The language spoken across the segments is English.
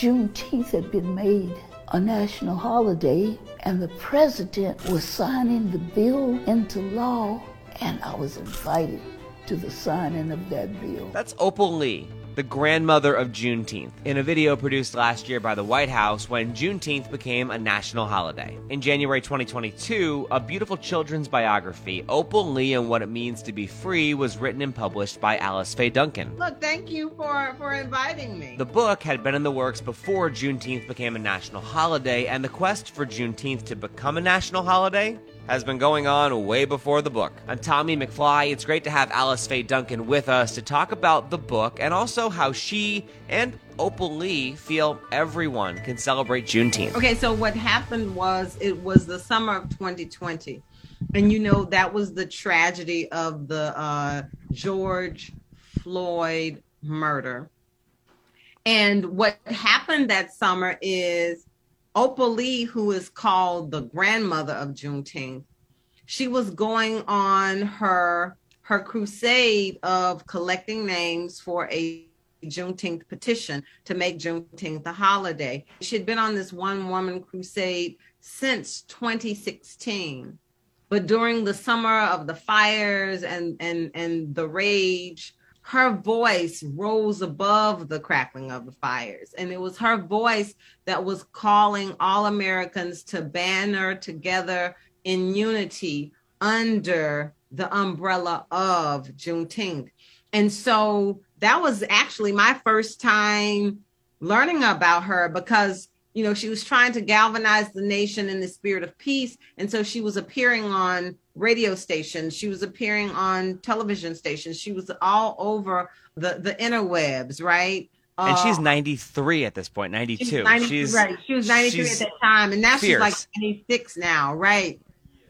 Juneteenth had been made a national holiday, and the president was signing the bill into law, and I was invited to the signing of that bill. That's Opal Lee, the grandmother of Juneteenth, in a video produced last year by the White House when Juneteenth became a national holiday. In January 2022, a beautiful children's biography, Opal Lee and What It Means to Be Free, was written and published by Alice Faye Duncan. Look, thank you for, for inviting me. The book had been in the works before Juneteenth became a national holiday, and the quest for Juneteenth to become a national holiday has been going on way before the book. I'm Tommy McFly. It's great to have Alice Faye Duncan with us to talk about the book and also how she and Opal Lee feel everyone can celebrate Juneteenth. Okay, so what happened was it was the summer of 2020. And you know, that was the tragedy of the uh, George Floyd murder. And what happened that summer is Opal Lee, who is called the grandmother of Juneteenth, she was going on her her crusade of collecting names for a Juneteenth petition to make Juneteenth a holiday. She had been on this one woman crusade since 2016. But during the summer of the fires and and and the rage, her voice rose above the crackling of the fires. And it was her voice that was calling all Americans to banner together in unity under the umbrella of Juneteenth. And so that was actually my first time learning about her because you know she was trying to galvanize the nation in the spirit of peace and so she was appearing on radio stations. She was appearing on television stations. She was all over the the interwebs right? And she's uh, 93 at this point 92 she's, 90, she's right. She was 93 at that time and now fierce. she's like 26 now right.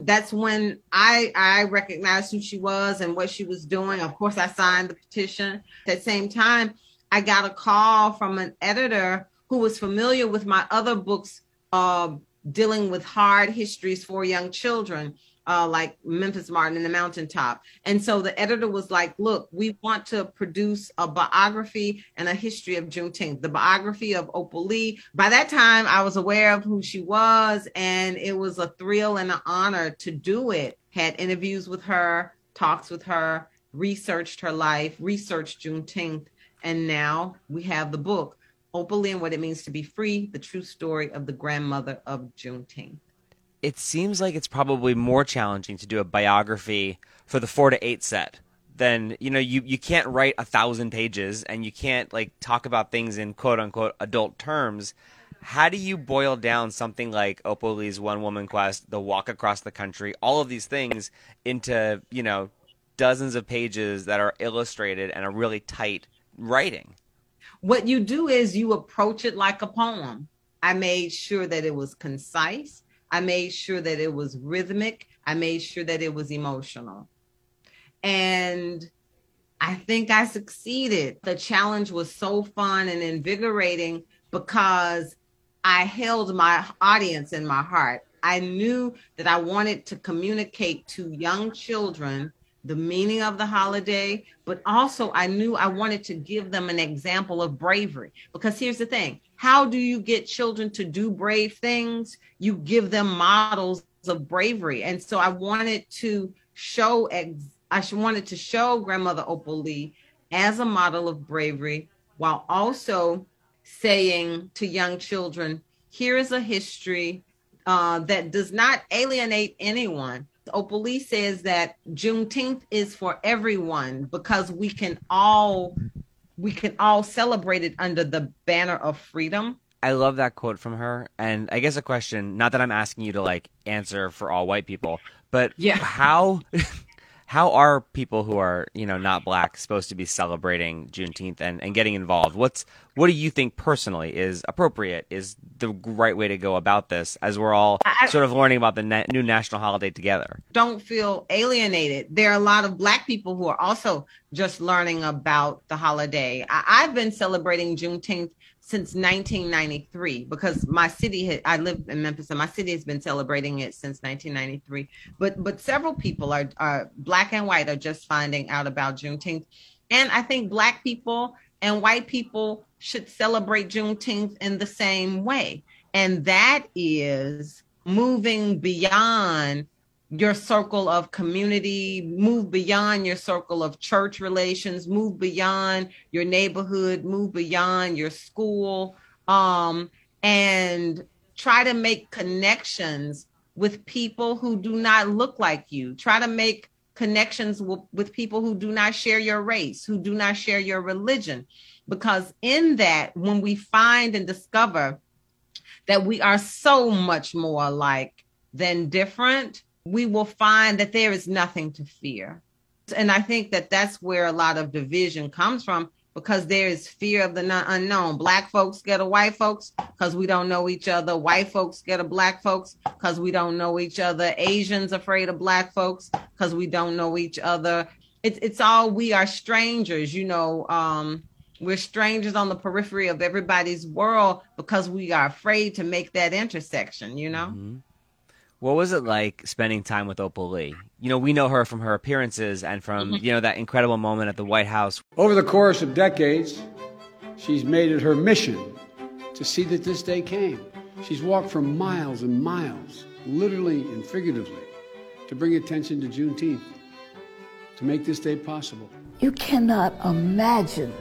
That's when I I recognized who she was and what she was doing. Of course, I signed the petition. At the same time, I got a call from an editor who was familiar with my other books uh, dealing with hard histories for young children uh, like Memphis Martin and the Mountaintop. And so the editor was like, look, we want to produce a biography and a history of Juneteenth, the biography of Opal Lee. By that time, I was aware of who she was, and it was a thrill and an honor to do it. Had interviews with her, talks with her, researched her life, researched Juneteenth, and now we have the book, Opal Lee and What It Means to Be Free, the true story of the grandmother of Juneteenth it seems like it's probably more challenging to do a biography for the four to eight set than you know you, you can't write a thousand pages and you can't like talk about things in quote unquote adult terms how do you boil down something like Opal Lee's One Woman Quest, The Walk Across the Country, all of these things into, you know, dozens of pages that are illustrated and a really tight writing? What you do is you approach it like a poem. I made sure that it was concise. I made sure that it was rhythmic. I made sure that it was emotional. And I think I succeeded. The challenge was so fun and invigorating because I held my audience in my heart. I knew that I wanted to communicate to young children the meaning of the holiday, but also I knew I wanted to give them an example of bravery. Because here's the thing how do you get children to do brave things? You give them models of bravery. And so I wanted to show, I wanted to show grandmother Opal Lee as a model of bravery while also saying to young children, here is a history uh, that does not alienate anyone. Opal Lee says that Juneteenth is for everyone because we can all we can all celebrate it under the banner of freedom. I love that quote from her. And I guess a question, not that I'm asking you to like answer for all white people, but yeah. how how are people who are you know not black supposed to be celebrating Juneteenth and, and getting involved? What's what do you think personally is appropriate? Is the right way to go about this as we're all I, sort of learning about the na- new national holiday together? Don't feel alienated. There are a lot of black people who are also just learning about the holiday. I, I've been celebrating Juneteenth since 1993 because my city I live in Memphis and my city has been celebrating it since 1993 but but several people are are black and white are just finding out about Juneteenth and I think black people and white people should celebrate Juneteenth in the same way. And that is moving beyond your circle of community, move beyond your circle of church relations, move beyond your neighborhood, move beyond your school, um, and try to make connections with people who do not look like you. Try to make connections w- with people who do not share your race, who do not share your religion. Because in that, when we find and discover that we are so much more alike than different, we will find that there is nothing to fear. And I think that that's where a lot of division comes from because there is fear of the unknown. Black folks get a white folks because we don't know each other. White folks get a black folks because we don't know each other. Asians afraid of black folks because we don't know each other. It's it's all we are strangers, you know. Um, we're strangers on the periphery of everybody's world because we are afraid to make that intersection, you know. Mm-hmm. What was it like spending time with Opal Lee? You know, we know her from her appearances and from, mm-hmm. you know, that incredible moment at the White House. Over the course of decades, she's made it her mission to see that this day came. She's walked for miles and miles, literally and figuratively, to bring attention to Juneteenth, to make this day possible. You cannot imagine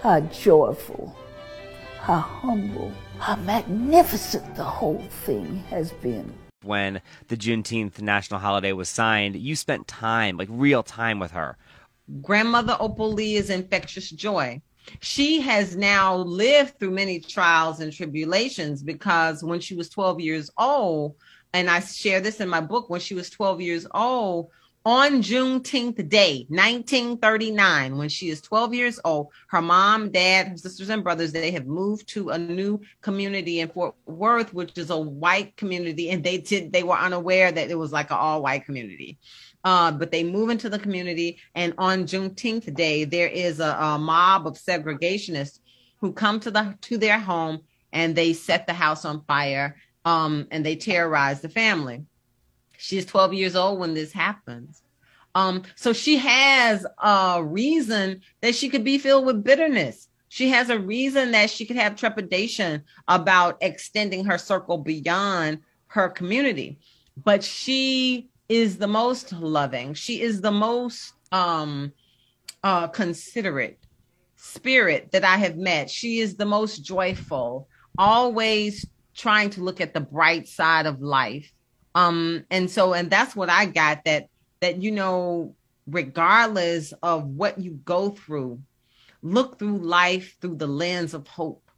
how joyful, how humble, how magnificent the whole thing has been. When the Juneteenth national holiday was signed, you spent time, like real time with her. Grandmother Opal Lee is infectious joy. She has now lived through many trials and tribulations because when she was 12 years old, and I share this in my book, when she was 12 years old, on Juneteenth Day, 1939, when she is 12 years old, her mom, dad, her sisters, and brothers, they have moved to a new community in Fort Worth, which is a white community, and they did they were unaware that it was like an all-white community. Uh, but they move into the community, and on Juneteenth Day, there is a, a mob of segregationists who come to the to their home and they set the house on fire, um, and they terrorize the family She's 12 years old when this happens. Um, so she has a reason that she could be filled with bitterness. She has a reason that she could have trepidation about extending her circle beyond her community. But she is the most loving. She is the most um, uh, considerate spirit that I have met. She is the most joyful, always trying to look at the bright side of life um, and so, and that's what I got that, that, you know, regardless of what you go through, look through life through the lens of hope.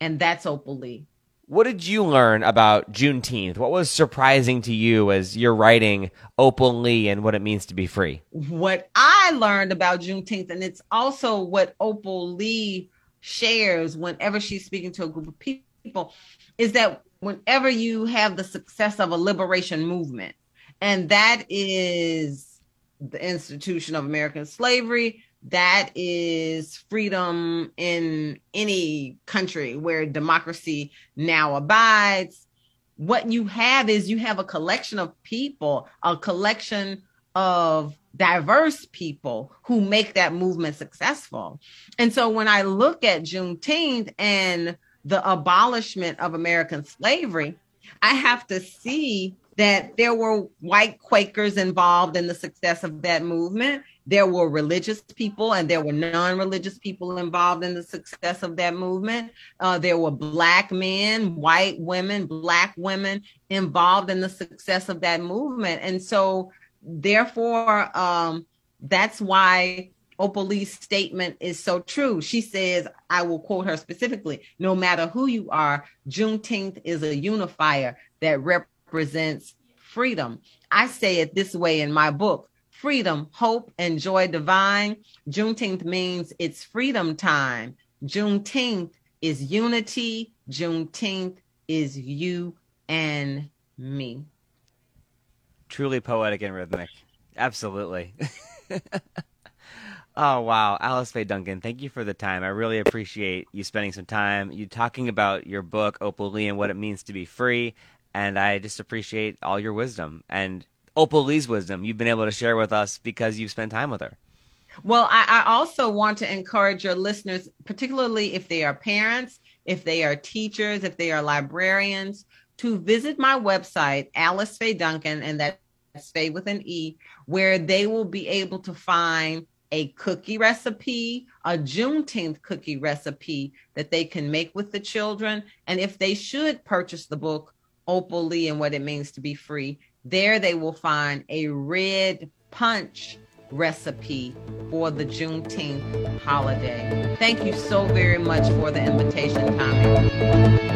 And that's Opal Lee. What did you learn about Juneteenth? What was surprising to you as you're writing Opal Lee and what it means to be free? What I learned about Juneteenth, and it's also what Opal Lee shares whenever she's speaking to a group of people, is that whenever you have the success of a liberation movement, and that is the institution of American slavery, that is freedom in any country where democracy now abides. What you have is you have a collection of people, a collection of diverse people who make that movement successful. And so when I look at Juneteenth and the abolishment of American slavery, I have to see that there were white Quakers involved in the success of that movement. There were religious people and there were non religious people involved in the success of that movement. Uh, there were black men, white women, black women involved in the success of that movement. And so, therefore, um, that's why Opal Lee's statement is so true. She says, I will quote her specifically no matter who you are, Juneteenth is a unifier that represents freedom. I say it this way in my book freedom, hope, and joy divine. Juneteenth means it's freedom time. Juneteenth is unity. Juneteenth is you and me. Truly poetic and rhythmic. Absolutely. Oh wow, Alice Faye Duncan, thank you for the time. I really appreciate you spending some time, you talking about your book Opal Lee and what it means to be free, and I just appreciate all your wisdom and Opal Lee's wisdom you've been able to share with us because you've spent time with her. Well, I, I also want to encourage your listeners, particularly if they are parents, if they are teachers, if they are librarians, to visit my website, Alice Faye Duncan, and that's Faye with an E, where they will be able to find a cookie recipe, a Juneteenth cookie recipe that they can make with the children. And if they should purchase the book, Opal Lee and What It Means to Be Free, there they will find a red punch recipe for the Juneteenth holiday. Thank you so very much for the invitation, Tommy.